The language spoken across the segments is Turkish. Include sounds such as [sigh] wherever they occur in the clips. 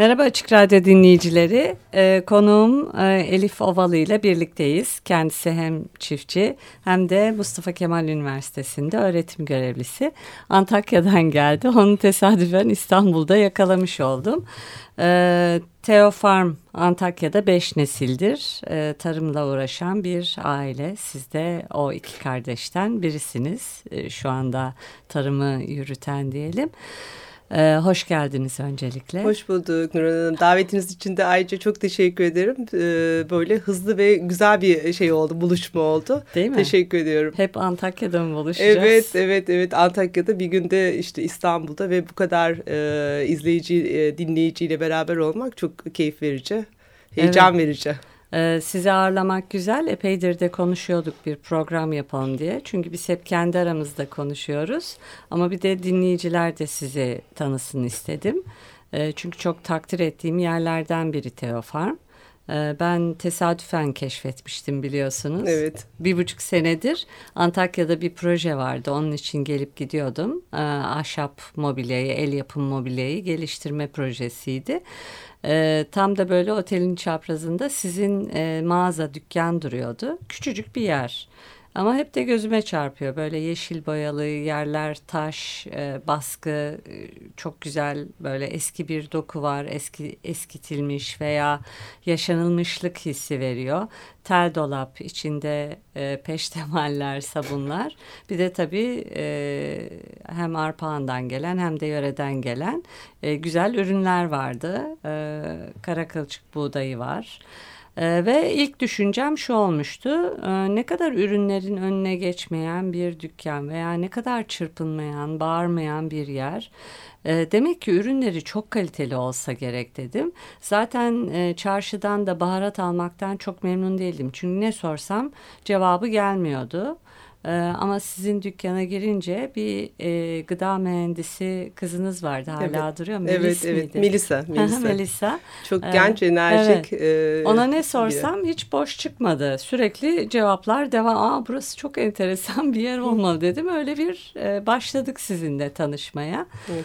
Merhaba Açık Radyo dinleyicileri. Ee, konuğum e, Elif Ovalı ile birlikteyiz. Kendisi hem çiftçi hem de Mustafa Kemal Üniversitesi'nde öğretim görevlisi. Antakya'dan geldi. Onu tesadüfen İstanbul'da yakalamış oldum. Ee, Teo Farm Antakya'da beş nesildir e, tarımla uğraşan bir aile. Siz de o iki kardeşten birisiniz. E, şu anda tarımı yürüten diyelim. Ee, hoş geldiniz öncelikle. Hoş bulduk Nurhan Hanım. Davetiniz için de ayrıca çok teşekkür ederim. Ee, böyle hızlı ve güzel bir şey oldu, buluşma oldu. Değil mi? Teşekkür ediyorum. Hep Antakya'da mı buluşacağız? Evet, evet, evet. Antakya'da bir günde işte İstanbul'da ve bu kadar e, izleyici, e, dinleyiciyle beraber olmak çok keyif verici, heyecan evet. verici. Ee, sizi ağırlamak güzel. Epeydir de konuşuyorduk bir program yapalım diye. Çünkü biz hep kendi aramızda konuşuyoruz. Ama bir de dinleyiciler de sizi tanısın istedim. Ee, çünkü çok takdir ettiğim yerlerden biri Teofarm. Ee, ben tesadüfen keşfetmiştim biliyorsunuz. Evet. Bir buçuk senedir Antakya'da bir proje vardı. Onun için gelip gidiyordum. Ee, ahşap mobilyayı, el yapım mobilyayı geliştirme projesiydi. E, tam da böyle otelin çaprazında sizin e, mağaza, dükkan duruyordu. Küçücük bir yer. Ama hep de gözüme çarpıyor. Böyle yeşil boyalı yerler, taş, e, baskı, e, çok güzel böyle eski bir doku var. Eski eskitilmiş veya yaşanılmışlık hissi veriyor. Tel dolap içinde e, peştemaller, sabunlar. Bir de tabii e, hem Arpahan'dan gelen hem de yöreden gelen e, güzel ürünler vardı. E, kara kılçık buğdayı var. Ee, ve ilk düşüncem şu olmuştu. Ee, ne kadar ürünlerin önüne geçmeyen bir dükkan veya ne kadar çırpınmayan, bağırmayan bir yer. Ee, demek ki ürünleri çok kaliteli olsa gerek dedim. Zaten e, çarşıdan da baharat almaktan çok memnun değildim. Çünkü ne sorsam cevabı gelmiyordu. Ee, ama sizin dükkana girince bir e, gıda mühendisi kızınız vardı hala evet. duruyor. Melis evet, evet. Melisa. [laughs] Melisa. Melisa. Çok ee, genç, enerjik. Evet. E, Ona ne sorsam biri. hiç boş çıkmadı. Sürekli cevaplar devam. Aa burası çok enteresan bir yer olmalı dedim. Öyle bir e, başladık sizinle tanışmaya. Evet.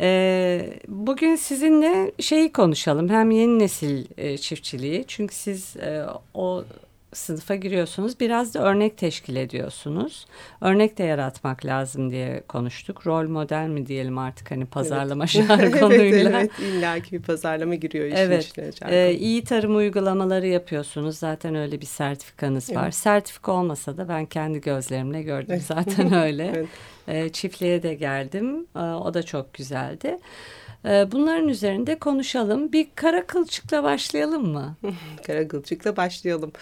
Ee, bugün sizinle şeyi konuşalım. Hem yeni nesil e, çiftçiliği. Çünkü siz e, o sınıfa giriyorsunuz. Biraz da örnek teşkil ediyorsunuz. Örnek de yaratmak lazım diye konuştuk. Rol model mi diyelim artık hani pazarlama [laughs] evet. jargonuyla. evet, evet illaki bir pazarlama giriyor işin evet. içine. Ee, iyi tarım uygulamaları yapıyorsunuz. Zaten öyle bir sertifikanız evet. var. Sertifika olmasa da ben kendi gözlerimle gördüm zaten [laughs] öyle. evet. Ee, çiftliğe de geldim. Ee, o da çok güzeldi. Ee, bunların üzerinde konuşalım. Bir kara kılçıkla başlayalım mı? [laughs] kara kılçıkla başlayalım.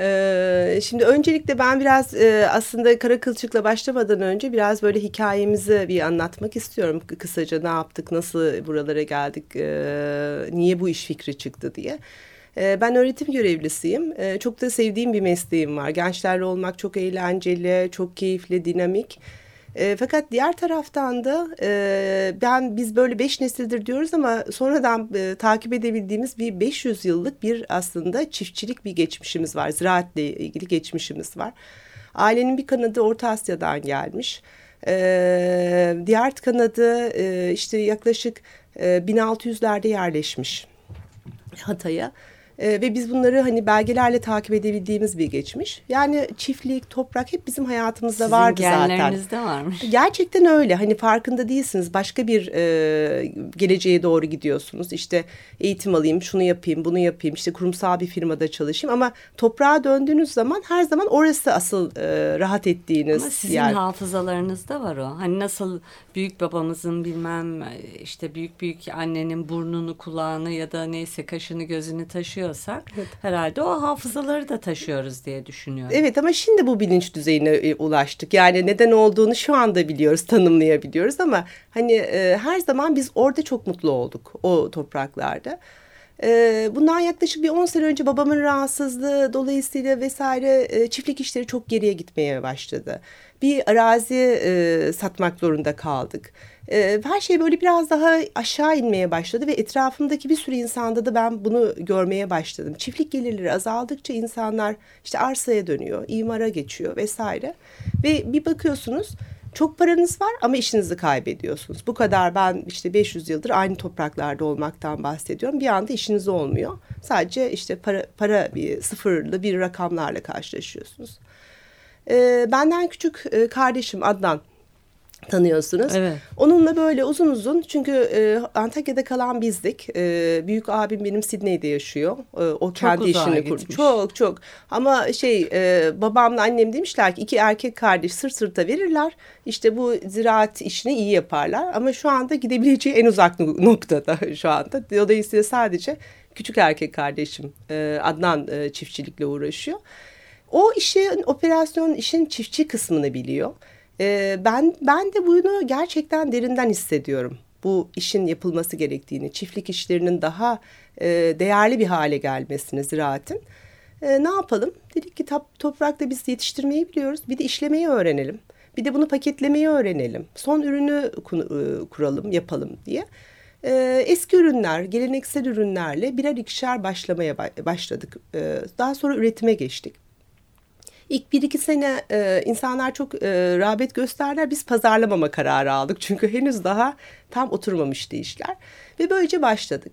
Ee, şimdi öncelikle ben biraz e, aslında kara kılçıkla başlamadan önce biraz böyle hikayemizi bir anlatmak istiyorum. Kısaca ne yaptık, nasıl buralara geldik, e, niye bu iş fikri çıktı diye. E, ben öğretim görevlisiyim. E, çok da sevdiğim bir mesleğim var. Gençlerle olmak çok eğlenceli, çok keyifli, dinamik. E, fakat diğer taraftan da e, ben biz böyle beş nesildir diyoruz ama sonradan e, takip edebildiğimiz bir 500 yıllık bir aslında çiftçilik bir geçmişimiz var. Ziraatle ilgili geçmişimiz var. Ailenin bir kanadı Orta Asya'dan gelmiş. E, diğer kanadı e, işte yaklaşık e, 1600'lerde yerleşmiş Hatay'a. E, ve biz bunları hani belgelerle takip edebildiğimiz bir geçmiş. Yani çiftlik, toprak hep bizim hayatımızda Sizin vardı zaten. genlerinizde varmış. Gerçekten öyle. Hani farkında değilsiniz. Başka bir e, geleceğe doğru gidiyorsunuz. İşte eğitim alayım, şunu yapayım, bunu yapayım. İşte kurumsal bir firmada çalışayım. Ama toprağa döndüğünüz zaman her zaman orası asıl e, rahat ettiğiniz Ama sizin yer. hafızalarınızda var o. Hani nasıl büyük babamızın bilmem işte büyük büyük annenin burnunu, kulağını ya da neyse kaşını gözünü taşıyor yapabiliyorsak evet. herhalde o hafızaları da taşıyoruz diye düşünüyorum. Evet ama şimdi bu bilinç düzeyine e, ulaştık. Yani neden olduğunu şu anda biliyoruz, tanımlayabiliyoruz ama hani e, her zaman biz orada çok mutlu olduk o topraklarda. E, bundan yaklaşık bir 10 sene önce babamın rahatsızlığı dolayısıyla vesaire e, çiftlik işleri çok geriye gitmeye başladı. Bir arazi e, satmak zorunda kaldık. E, her şey böyle biraz daha aşağı inmeye başladı ve etrafımdaki bir sürü insanda da ben bunu görmeye başladım. Çiftlik gelirleri azaldıkça insanlar işte arsaya dönüyor, imara geçiyor vesaire. Ve bir bakıyorsunuz çok paranız var ama işinizi kaybediyorsunuz. Bu kadar ben işte 500 yıldır aynı topraklarda olmaktan bahsediyorum. Bir anda işiniz olmuyor. Sadece işte para, para bir sıfırlı bir rakamlarla karşılaşıyorsunuz. Ee, benden küçük e, kardeşim Adnan tanıyorsunuz. Evet. Onunla böyle uzun uzun çünkü e, Antakya'da kalan bizdik. E, büyük abim benim Sidney'de yaşıyor. E, o çok kendi işini kurdu. Çok çok. Ama şey e, babamla annem demişler ki iki erkek kardeş sırt sırta verirler. İşte bu ziraat işini iyi yaparlar. Ama şu anda gidebileceği en uzak noktada şu anda. Dolayısıyla sadece küçük erkek kardeşim e, Adnan e, çiftçilikle uğraşıyor. O işin operasyon işin çiftçi kısmını biliyor. E, ben ben de bunu gerçekten derinden hissediyorum. Bu işin yapılması gerektiğini, çiftlik işlerinin daha e, değerli bir hale gelmesini ziraatin. E, ne yapalım? Dedik ki top, toprakta biz yetiştirmeyi biliyoruz. Bir de işlemeyi öğrenelim. Bir de bunu paketlemeyi öğrenelim. Son ürünü e, kuralım, yapalım diye. E, eski ürünler, geleneksel ürünlerle birer ikişer başlamaya başladık. E, daha sonra üretime geçtik. İlk bir iki sene e, insanlar çok e, rağbet gösterdiler. Biz pazarlamama kararı aldık. Çünkü henüz daha tam oturmamıştı işler. Ve böylece başladık.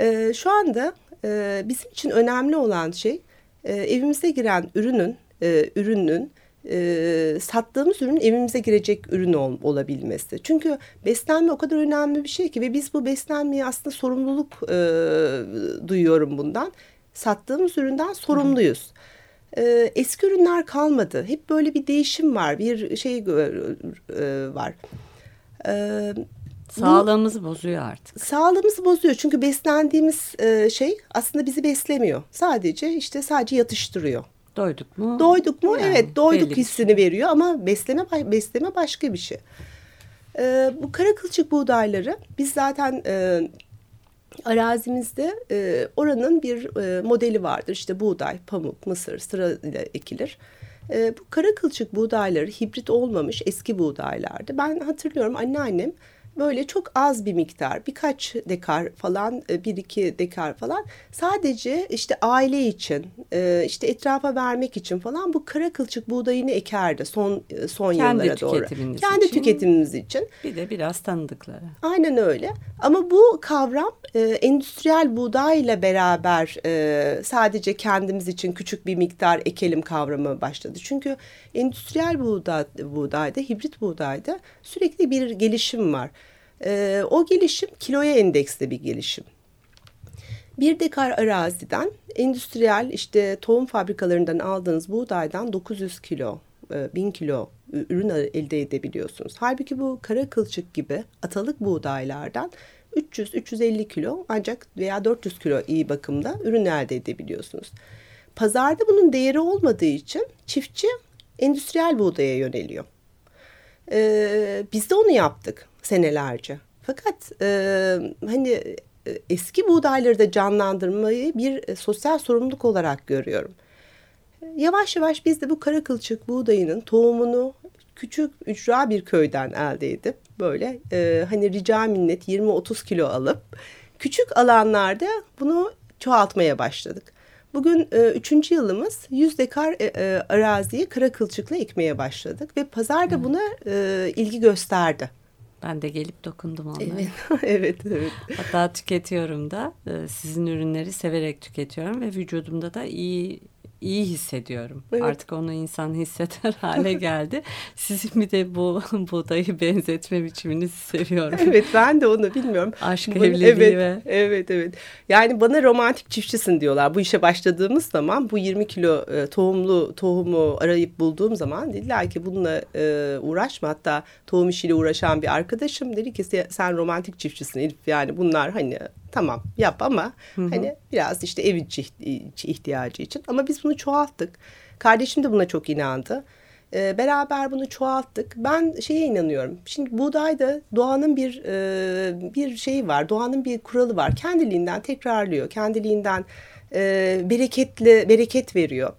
E, şu anda e, bizim için önemli olan şey e, evimize giren ürünün, e, ürünün e, sattığımız ürün evimize girecek ürün ol, olabilmesi. Çünkü beslenme o kadar önemli bir şey ki ve biz bu beslenmeye aslında sorumluluk e, duyuyorum bundan. Sattığımız üründen sorumluyuz. Hı e, eski ürünler kalmadı. Hep böyle bir değişim var, bir şey e, var. E, Sağlığımızı bozuyor artık. Sağlığımızı bozuyor çünkü beslendiğimiz e, şey aslında bizi beslemiyor. Sadece işte sadece yatıştırıyor. Doyduk mu? Doyduk mu? Yani, evet, doyduk hissini şey. veriyor ama besleme besleme başka bir şey. E, bu kara kılçık buğdayları biz zaten e, arazimizde e, oranın bir e, modeli vardır. İşte buğday, pamuk, mısır sırayla ekilir. E, bu kara kılçık buğdayları hibrit olmamış eski buğdaylardı. Ben hatırlıyorum anneannem böyle çok az bir miktar birkaç dekar falan e, bir iki dekar falan sadece işte aile için e, işte etrafa vermek için falan bu kara kılçık buğdayını ekerdi son e, son Kendi yıllara doğru. Kendi için, tüketimimiz için. Bir de biraz tanıdıkları. Aynen öyle. Ama bu kavram endüstriyel buğdayla beraber sadece kendimiz için küçük bir miktar ekelim kavramı başladı. Çünkü endüstriyel buğday, buğdayda, hibrit buğdayda sürekli bir gelişim var. E, o gelişim kiloya endeksli bir gelişim. Bir dekar araziden endüstriyel işte tohum fabrikalarından aldığınız buğdaydan 900 kilo, 1000 e, kilo ürün elde edebiliyorsunuz. Halbuki bu kara kılçık gibi atalık buğdaylardan 300-350 kilo ancak veya 400 kilo iyi bakımda ürün elde edebiliyorsunuz. Pazarda bunun değeri olmadığı için çiftçi endüstriyel buğdaya yöneliyor. Ee, biz de onu yaptık senelerce. Fakat e, hani e, eski buğdayları da canlandırmayı bir e, sosyal sorumluluk olarak görüyorum. Yavaş yavaş biz de bu kara kılçık buğdayının tohumunu küçük ücra bir köyden elde edip böyle e, hani rica minnet 20-30 kilo alıp küçük alanlarda bunu çoğaltmaya başladık. Bugün e, üçüncü yılımız 100 dekar e, e, araziyi kara kılçıkla ekmeye başladık ve pazar da buna e, ilgi gösterdi. Ben de gelip dokundum onlara. Evet, [laughs] evet, evet. Hatta tüketiyorum da. Ee, sizin ürünleri severek tüketiyorum ve vücudumda da iyi iyi hissediyorum. Evet. Artık onu insan hisseder [laughs] hale geldi. Sizin bir de bu [laughs] buğdayı benzetme biçiminizi seviyorum. Evet ben de onu bilmiyorum. Aşk bu, evliliği evet, ve... Evet evet. Yani bana romantik çiftçisin diyorlar. Bu işe başladığımız zaman bu 20 kilo e, tohumlu tohumu arayıp bulduğum zaman dediler ki bununla e, uğraşma. Hatta tohum işiyle uğraşan bir arkadaşım dedi ki sen romantik çiftçisin Elif. Yani bunlar hani tamam yap ama hı hı. hani biraz işte ev içi ihtiyacı için ama biz bunu çoğalttık. Kardeşim de buna çok inandı. E, beraber bunu çoğalttık. Ben şeye inanıyorum. Şimdi buğdayda doğanın bir e, bir şeyi var. Doğanın bir kuralı var. Kendiliğinden tekrarlıyor. Kendiliğinden e, bereketli bereket veriyor.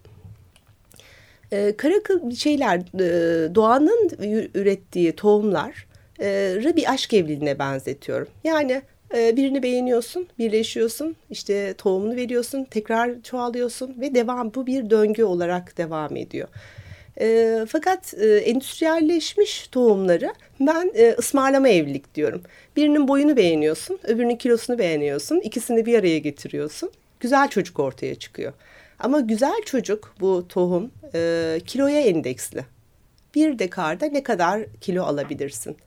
E, kara şeyler e, doğanın ürettiği tohumlar e, bir aşk evliliğine benzetiyorum. Yani birini beğeniyorsun, birleşiyorsun, işte tohumunu veriyorsun, tekrar çoğalıyorsun ve devam bu bir döngü olarak devam ediyor. E, fakat e, endüstriyelleşmiş tohumları ben e, ısmarlama evlilik diyorum. Birinin boyunu beğeniyorsun, öbürünün kilosunu beğeniyorsun, ikisini bir araya getiriyorsun. Güzel çocuk ortaya çıkıyor. Ama güzel çocuk bu tohum e, kiloya endeksli. Bir dekarda ne kadar kilo alabilirsin?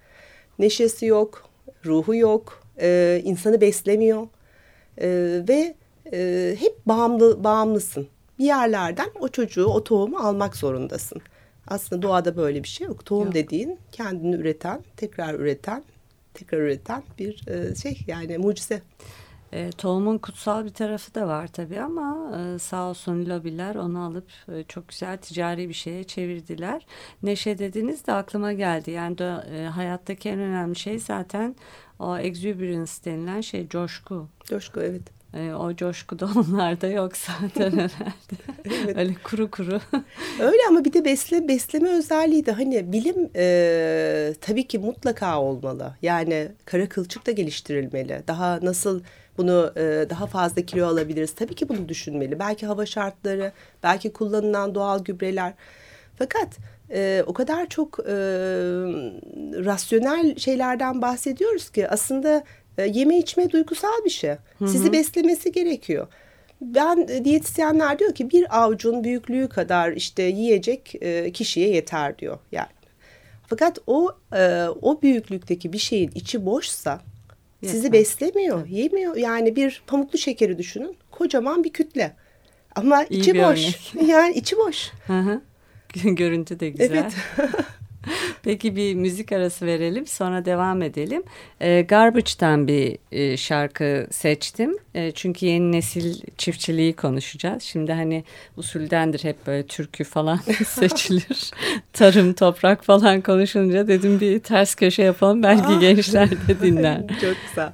Neşesi yok, ruhu yok, e, insanı beslemiyor e, ve e, hep bağımlı bağımlısın bir yerlerden o çocuğu, o tohumu almak zorundasın. Aslında doğada böyle bir şey yok. Tohum yok. dediğin kendini üreten, tekrar üreten, tekrar üreten bir e, şey yani mucize. E, tohumun kutsal bir tarafı da var tabii ama e, sağ olsun lobiler onu alıp e, çok güzel ticari bir şeye çevirdiler. Neşe dediniz de aklıma geldi. Yani de, e, hayattaki en önemli şey zaten o exuberance denilen şey coşku. Coşku evet. E, o coşku da [laughs] onlarda yok zaten [laughs] herhalde. evet. Öyle kuru kuru. [laughs] Öyle ama bir de besle, besleme özelliği de hani bilim e, tabii ki mutlaka olmalı. Yani kara kılçık da geliştirilmeli. Daha nasıl bunu e, daha fazla kilo alabiliriz? Tabii ki bunu düşünmeli. Belki hava şartları, belki kullanılan doğal gübreler. Fakat e, o kadar çok e, rasyonel şeylerden bahsediyoruz ki aslında e, yeme içme duygusal bir şey. Hı hı. Sizi beslemesi gerekiyor. Ben e, diyetisyenler diyor ki bir avucun büyüklüğü kadar işte yiyecek e, kişiye yeter diyor yani. Fakat o e, o büyüklükteki bir şeyin içi boşsa Yetmez. sizi beslemiyor, evet. yemiyor. Yani bir pamuklu şekeri düşünün. Kocaman bir kütle. Ama İyi içi boş. [laughs] yani içi boş. [laughs] Görüntü de güzel. Evet. [laughs] Peki bir müzik arası verelim sonra devam edelim. E, Garbage'dan bir e, şarkı seçtim. E, çünkü yeni nesil çiftçiliği konuşacağız. Şimdi hani usuldendir hep böyle türkü falan [laughs] seçilir. Tarım, toprak falan konuşunca dedim bir ters köşe yapalım. Belki gençler de [laughs] dinler. Çok güzel.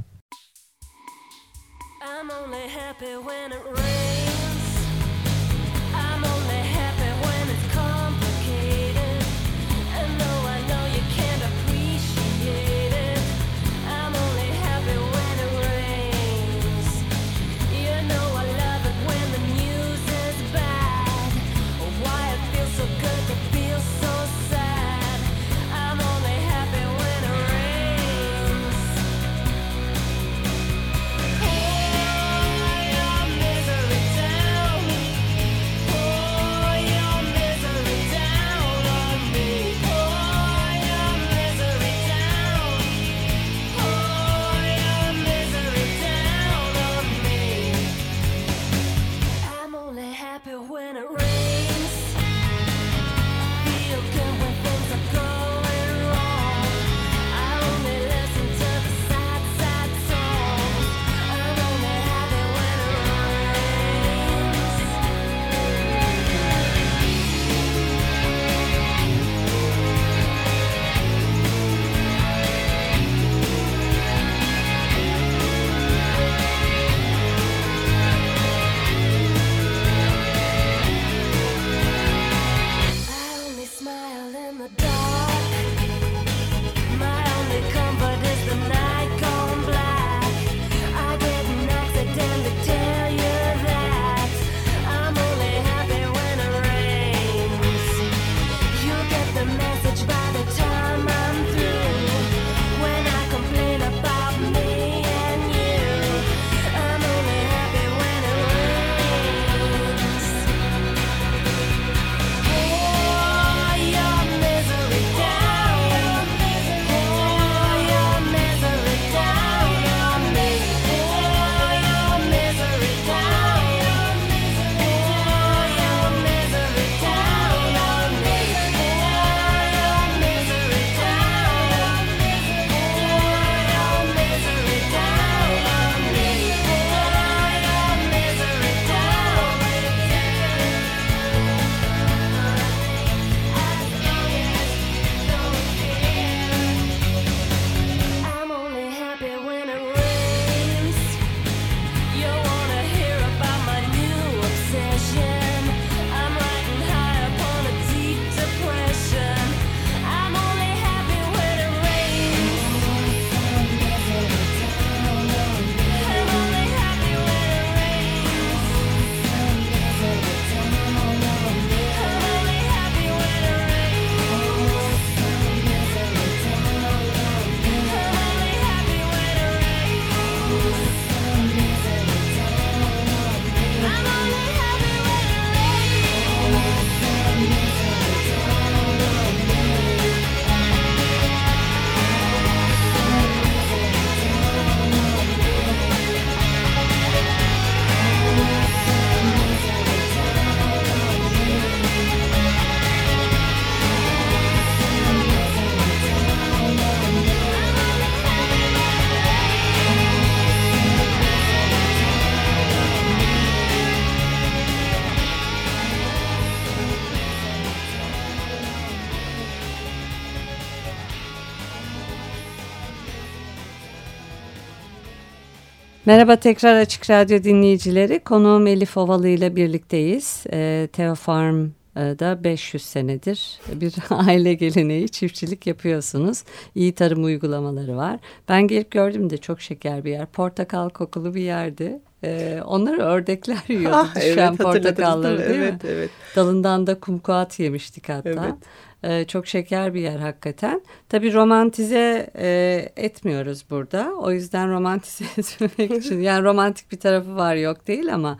Merhaba tekrar Açık Radyo dinleyicileri. Konuğum Elif Ovalı ile birlikteyiz. E, Teofarm da 500 senedir bir [laughs] aile geleneği çiftçilik yapıyorsunuz. İyi tarım uygulamaları var. Ben gelip gördüm de çok şeker bir yer. Portakal kokulu bir yerdi. Ee, onları ördekler yiyordu ah, düşen evet, portakalları değil, değil evet, mi? Evet. Dalından da kumkuat yemiştik hatta. Evet. Ee, çok şeker bir yer hakikaten. Tabii romantize e, etmiyoruz burada. O yüzden romantize [laughs] etmemek için yani romantik bir tarafı var yok değil ama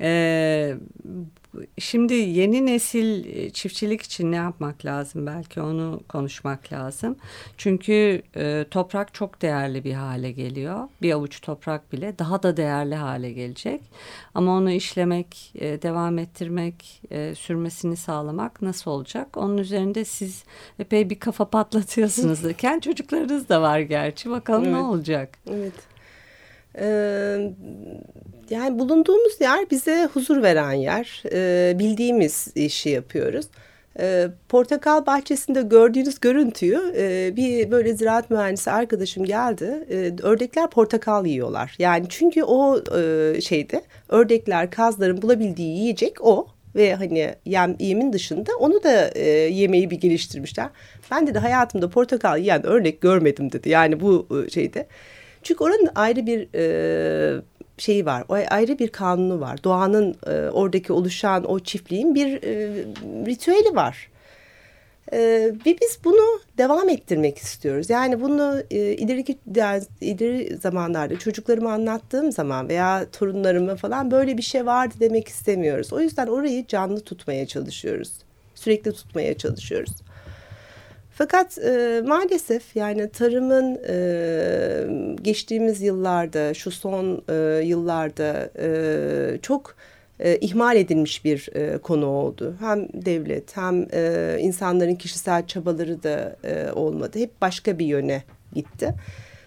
e, Şimdi yeni nesil e, çiftçilik için ne yapmak lazım? Belki onu konuşmak lazım. Çünkü e, toprak çok değerli bir hale geliyor. Bir avuç toprak bile daha da değerli hale gelecek. Ama onu işlemek, e, devam ettirmek, e, sürmesini sağlamak nasıl olacak? Onun üzerinde siz epey bir kafa patlatıyorsunuz. [laughs] Kendi çocuklarınız da var gerçi. Bakalım evet. ne olacak? Evet. Yani bulunduğumuz yer bize huzur veren yer. Ee, bildiğimiz işi yapıyoruz. Ee, portakal bahçesinde gördüğünüz görüntüyü e, bir böyle ziraat mühendisi arkadaşım geldi. E, ördekler portakal yiyorlar. Yani çünkü o e, şeyde ördekler kazların bulabildiği yiyecek o ve hani yem, yemin dışında onu da e, yemeği bir geliştirmişler. Ben de hayatımda portakal yiyen örnek görmedim dedi. Yani bu e, şeyde. Çünkü oranın ayrı bir e, şeyi var. O ayrı bir kanunu var. Doğanın e, oradaki oluşan o çiftliğin bir e, ritüeli var. E, ve biz bunu devam ettirmek istiyoruz. Yani bunu e, ileriki ileri zamanlarda çocuklarıma anlattığım zaman veya torunlarıma falan böyle bir şey vardı demek istemiyoruz. O yüzden orayı canlı tutmaya çalışıyoruz. Sürekli tutmaya çalışıyoruz. Fakat e, maalesef yani tarımın e, geçtiğimiz yıllarda, şu son e, yıllarda e, çok e, ihmal edilmiş bir e, konu oldu. Hem devlet hem e, insanların kişisel çabaları da e, olmadı. Hep başka bir yöne gitti.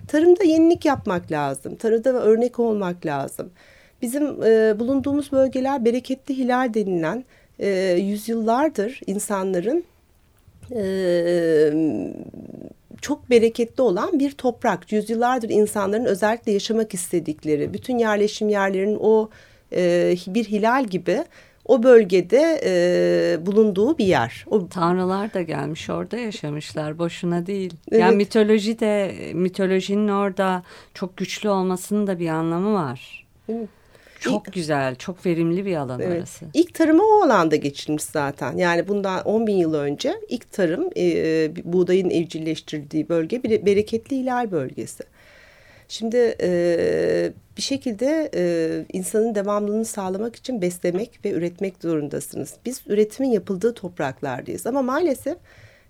Tarımda yenilik yapmak lazım. Tarımda örnek olmak lazım. Bizim e, bulunduğumuz bölgeler bereketli hilal denilen e, yüzyıllardır insanların çok bereketli olan bir toprak. Yüzyıllardır insanların özellikle yaşamak istedikleri, bütün yerleşim yerlerinin o e, bir hilal gibi o bölgede e, bulunduğu bir yer. O... Tanrılar da gelmiş orada yaşamışlar boşuna değil. Evet. Yani mitoloji de mitolojinin orada çok güçlü olmasının da bir anlamı var. Evet. Çok İlk, güzel, çok verimli bir alan evet. orası. İlk tarımı o alanda geçirmiş zaten. Yani bundan 10 bin yıl önce ilk tarım e, buğdayın evcilleştirdiği bölge bir bereketli hilal bölgesi. Şimdi e, bir şekilde e, insanın devamlılığını sağlamak için beslemek ve üretmek zorundasınız. Biz üretimin yapıldığı topraklardayız ama maalesef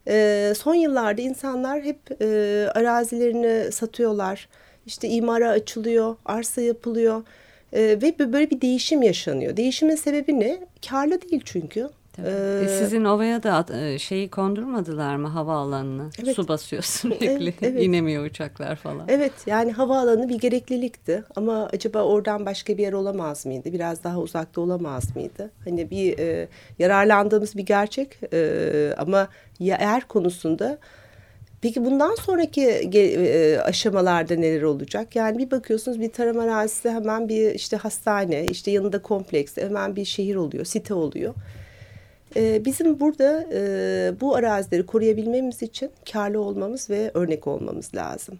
e, son yıllarda insanlar hep e, arazilerini satıyorlar. İşte imara açılıyor, arsa yapılıyor. E, ve böyle bir değişim yaşanıyor. Değişimin sebebi ne? Karlı değil çünkü. Ee, Sizin ovaya da e, şeyi kondurmadılar mı havaalanını? Evet. Su basıyor sürekli. Evet, evet. [laughs] İnemiyor uçaklar falan. Evet yani havaalanı bir gereklilikti. Ama acaba oradan başka bir yer olamaz mıydı? Biraz daha uzakta olamaz mıydı? Hani bir e, yararlandığımız bir gerçek e, ama yer konusunda Peki bundan sonraki e, aşamalarda neler olacak? Yani bir bakıyorsunuz bir tarım arazisi hemen bir işte hastane, işte yanında kompleks, hemen bir şehir oluyor, site oluyor. E, bizim burada e, bu arazileri koruyabilmemiz için karlı olmamız ve örnek olmamız lazım.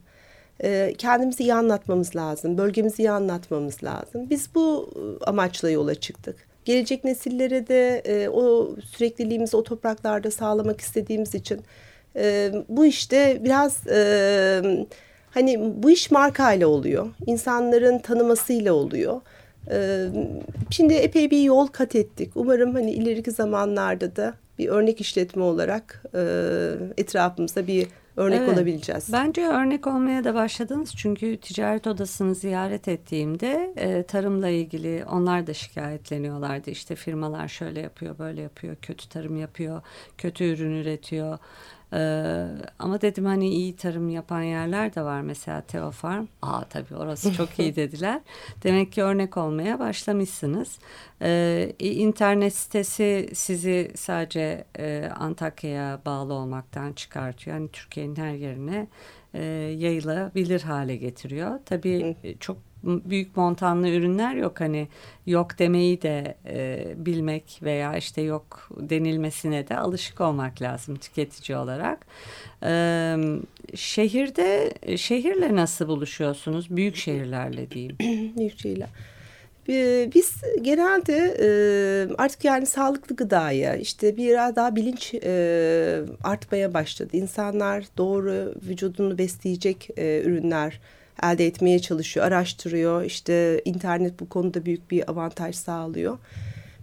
Kendimizi iyi anlatmamız lazım, bölgemizi iyi anlatmamız lazım. Biz bu amaçla yola çıktık. Gelecek nesillere de o sürekliliğimizi o topraklarda sağlamak istediğimiz için e, bu işte biraz e, hani bu iş markayla oluyor. İnsanların tanımasıyla oluyor. E, şimdi epey bir yol kat ettik. Umarım hani ileriki zamanlarda da bir örnek işletme olarak e, etrafımızda bir örnek evet, olabileceğiz. Bence örnek olmaya da başladınız çünkü ticaret odasını ziyaret ettiğimde e, tarımla ilgili onlar da şikayetleniyorlardı. İşte firmalar şöyle yapıyor, böyle yapıyor, kötü tarım yapıyor, kötü ürün üretiyor. Ee, ama dedim hani iyi tarım yapan yerler de var mesela Teofarm. Aa tabii orası çok iyi [laughs] dediler. Demek ki örnek olmaya başlamışsınız. Ee, internet sitesi sizi sadece e, Antakya'ya bağlı olmaktan çıkartıyor. Yani Türkiye'nin her yerine e, yayılabilir hale getiriyor. Tabii çok büyük montanlı ürünler yok hani yok demeyi de e, bilmek veya işte yok denilmesine de alışık olmak lazım tüketici olarak. E, şehirde şehirle nasıl buluşuyorsunuz? Büyük şehirlerle diyeyim. [clears throat] büyük şehirler. Biz genelde artık yani sağlıklı gıdaya işte biraz daha bilinç artmaya başladı. İnsanlar doğru vücudunu besleyecek ürünler elde etmeye çalışıyor, araştırıyor. İşte internet bu konuda büyük bir avantaj sağlıyor.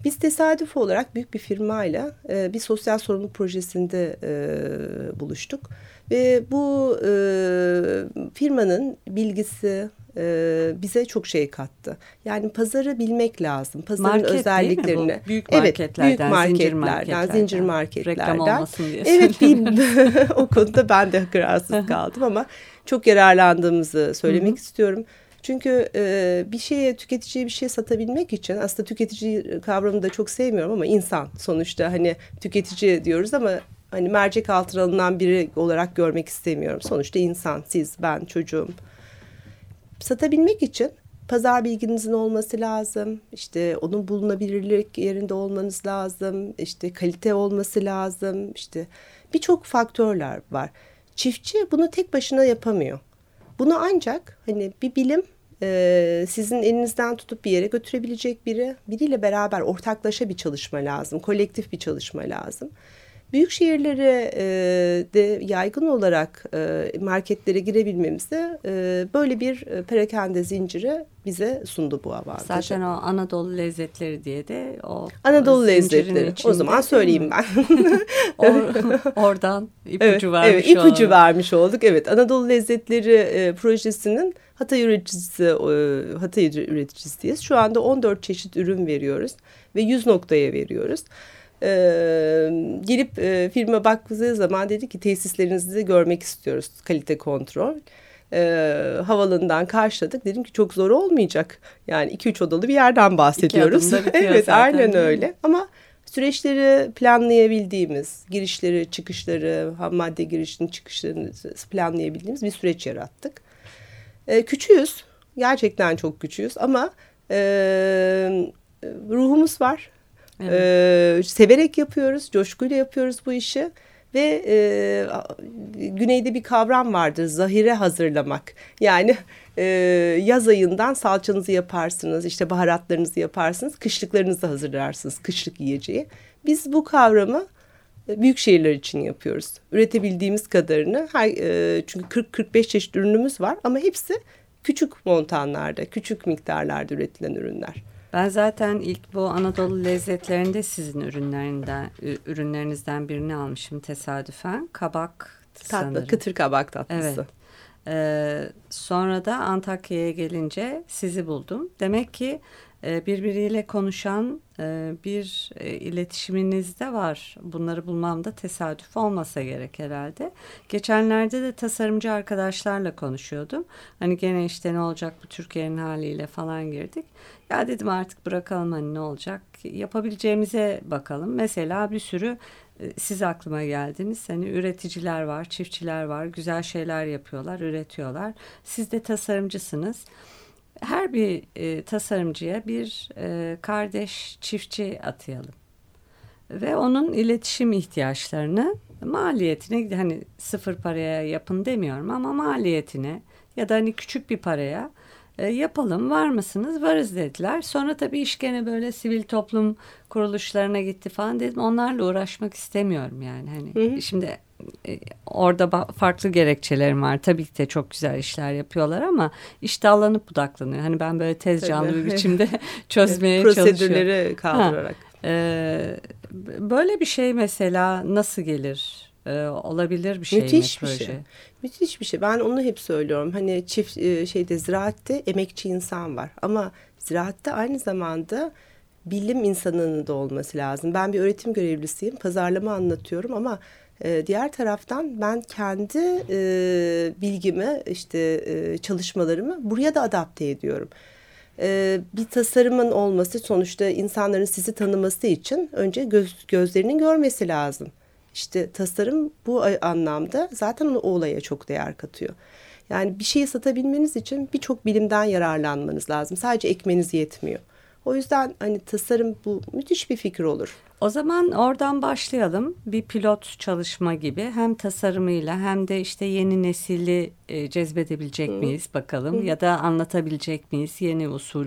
Biz tesadüf olarak büyük bir firmayla e, bir sosyal sorumluluk projesinde e, buluştuk. Ve bu e, firmanın bilgisi e, bize çok şey kattı. Yani pazarı bilmek lazım. Pazarın Market, özelliklerini. Büyük marketlerden, evet, büyük marketlerden, zincir marketlerden. Zincir marketlerden. Reklam olmasın diye. Evet, bir, [laughs] o konuda ben de kararsız kaldım ama çok yararlandığımızı söylemek Hı-hı. istiyorum. Çünkü e, bir şeye tüketiciye bir şey satabilmek için aslında tüketici kavramını da çok sevmiyorum ama insan sonuçta hani tüketici diyoruz ama hani mercek altına alınan biri olarak görmek istemiyorum. Sonuçta insan, siz, ben, çocuğum. Satabilmek için pazar bilginizin olması lazım. İşte onun bulunabilirlik yerinde olmanız lazım. İşte kalite olması lazım. İşte birçok faktörler var. Çiftçi bunu tek başına yapamıyor. Bunu ancak hani bir bilim e, sizin elinizden tutup bir yere götürebilecek biri, biriyle beraber ortaklaşa bir çalışma lazım, kolektif bir çalışma lazım. Büyük şehirlere e, de yaygın olarak e, marketlere girebilmemizi e, böyle bir perakende zinciri bize sundu bu avantajı. Zaten o Anadolu lezzetleri diye de o Anadolu lezzetleri. O zaman söyleyeyim ben. [laughs] Or, [laughs] oradan ipucu evet, vermiş evet, ipucu olduk. vermiş olduk. Evet Anadolu lezzetleri e, projesinin Hatay üreticisi e, Hatay üreticisiyiz. Şu anda 14 çeşit ürün veriyoruz ve 100 noktaya veriyoruz e, gelip e, firma baktığı zaman dedi ki tesislerinizi görmek istiyoruz kalite kontrol. E, havalanından karşıladık. Dedim ki çok zor olmayacak. Yani iki üç odalı bir yerden bahsediyoruz. [laughs] evet zaten, aynen öyle. Ama süreçleri planlayabildiğimiz, girişleri, çıkışları, ham madde girişini, çıkışlarını planlayabildiğimiz bir süreç yarattık. E, küçüğüz. Gerçekten çok küçüğüz ama e, ruhumuz var Evet. Ee, severek yapıyoruz, coşkuyla yapıyoruz bu işi ve e, güneyde bir kavram vardır zahire hazırlamak. Yani e, yaz ayından salçanızı yaparsınız, işte baharatlarınızı yaparsınız, kışlıklarınızı hazırlarsınız, kışlık yiyeceği. Biz bu kavramı e, büyük şehirler için yapıyoruz. Üretebildiğimiz kadarını her, e, çünkü 40-45 çeşit ürünümüz var ama hepsi küçük montanlarda, küçük miktarlarda üretilen ürünler. Ben zaten ilk bu Anadolu lezzetlerinde sizin ürünlerinden ürünlerinizden birini almışım tesadüfen. Kabak Tatlı, sanırım. kıtır kabak tatlısı. Evet. Ee, sonra da Antakya'ya gelince sizi buldum. Demek ki e, birbiriyle konuşan e, bir e, iletişiminiz de var. Bunları bulmam da tesadüf olmasa gerek herhalde. Geçenlerde de tasarımcı arkadaşlarla konuşuyordum. Hani gene işte ne olacak bu Türkiye'nin haliyle falan girdik. Ya dedim artık bırakalım hani ne olacak. Yapabileceğimize bakalım. Mesela bir sürü siz aklıma geldiniz. Hani üreticiler var, çiftçiler var, güzel şeyler yapıyorlar, üretiyorlar. Siz de tasarımcısınız her bir e, tasarımcıya bir e, kardeş çiftçi atayalım. Ve onun iletişim ihtiyaçlarını maliyetine hani sıfır paraya yapın demiyorum ama maliyetine ya da hani küçük bir paraya e, yapalım var mısınız? Varız dediler. Sonra tabii iş gene böyle sivil toplum kuruluşlarına gitti falan dedim. Onlarla uğraşmak istemiyorum yani. Hani hı hı. şimdi e, orada farklı gerekçelerim var. Tabii ki de çok güzel işler yapıyorlar ama iş dallanıp budaklanıyor. Hani ben böyle tez canlı bir [laughs] biçimde [laughs] çözmeye Prosedürleri çalışıyorum. Prosedürleri kaldırarak. Ha, e, böyle bir şey mesela nasıl gelir? E, olabilir bir şey Müthiş mi proje? Bir şey. Müthiş bir şey. Ben onu hep söylüyorum. Hani çift e, şeyde ziraatte emekçi insan var ama ziraatte aynı zamanda bilim insanının da olması lazım. Ben bir öğretim görevlisiyim. Pazarlama anlatıyorum ama e, diğer taraftan ben kendi e, bilgimi işte e, çalışmalarımı buraya da adapte ediyorum. E, bir tasarımın olması sonuçta insanların sizi tanıması için önce göz, gözlerinin görmesi lazım. İşte tasarım bu anlamda zaten o olaya çok değer katıyor. Yani bir şeyi satabilmeniz için birçok bilimden yararlanmanız lazım. Sadece ekmeniz yetmiyor. O yüzden hani tasarım bu müthiş bir fikir olur. O zaman oradan başlayalım. Bir pilot çalışma gibi hem tasarımıyla hem de işte yeni nesili e, cezbedebilecek Hı. miyiz bakalım Hı. ya da anlatabilecek miyiz yeni usul,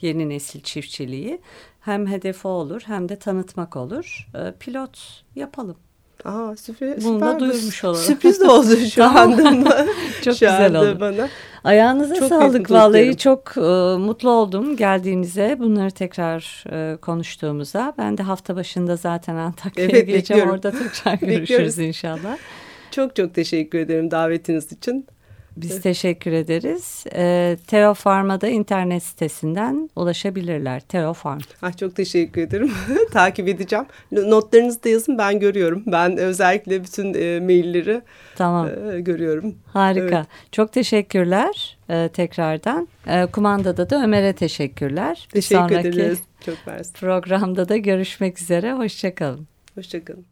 yeni nesil çiftçiliği. Hem hedefi olur hem de tanıtmak olur. E, pilot yapalım. Aa, süper, Bunu da duyurmuş olalım. Sürpriz de oldu şu [laughs] anda. [laughs] Çok şu güzel oldu. Bana. Ayağınıza çok sağlık vallahi çok e, mutlu oldum geldiğinize bunları tekrar e, konuştuğumuza. Ben de hafta başında zaten Antakya'ya evet, geleceğim orada tekrar [laughs] görüşürüz inşallah. Çok çok teşekkür ederim davetiniz için. Biz teşekkür ederiz. E, Teo Farm'a internet sitesinden ulaşabilirler. Teo Farm. Ah, çok teşekkür ederim. [laughs] Takip edeceğim. Notlarınızı da yazın ben görüyorum. Ben özellikle bütün e, mailleri tamam. e, görüyorum. Harika. Evet. Çok teşekkürler e, tekrardan. E, kumandada da Ömer'e teşekkürler. Teşekkür Sonraki ederiz. Çok mersi. Programda da görüşmek üzere. Hoşçakalın. Hoşçakalın.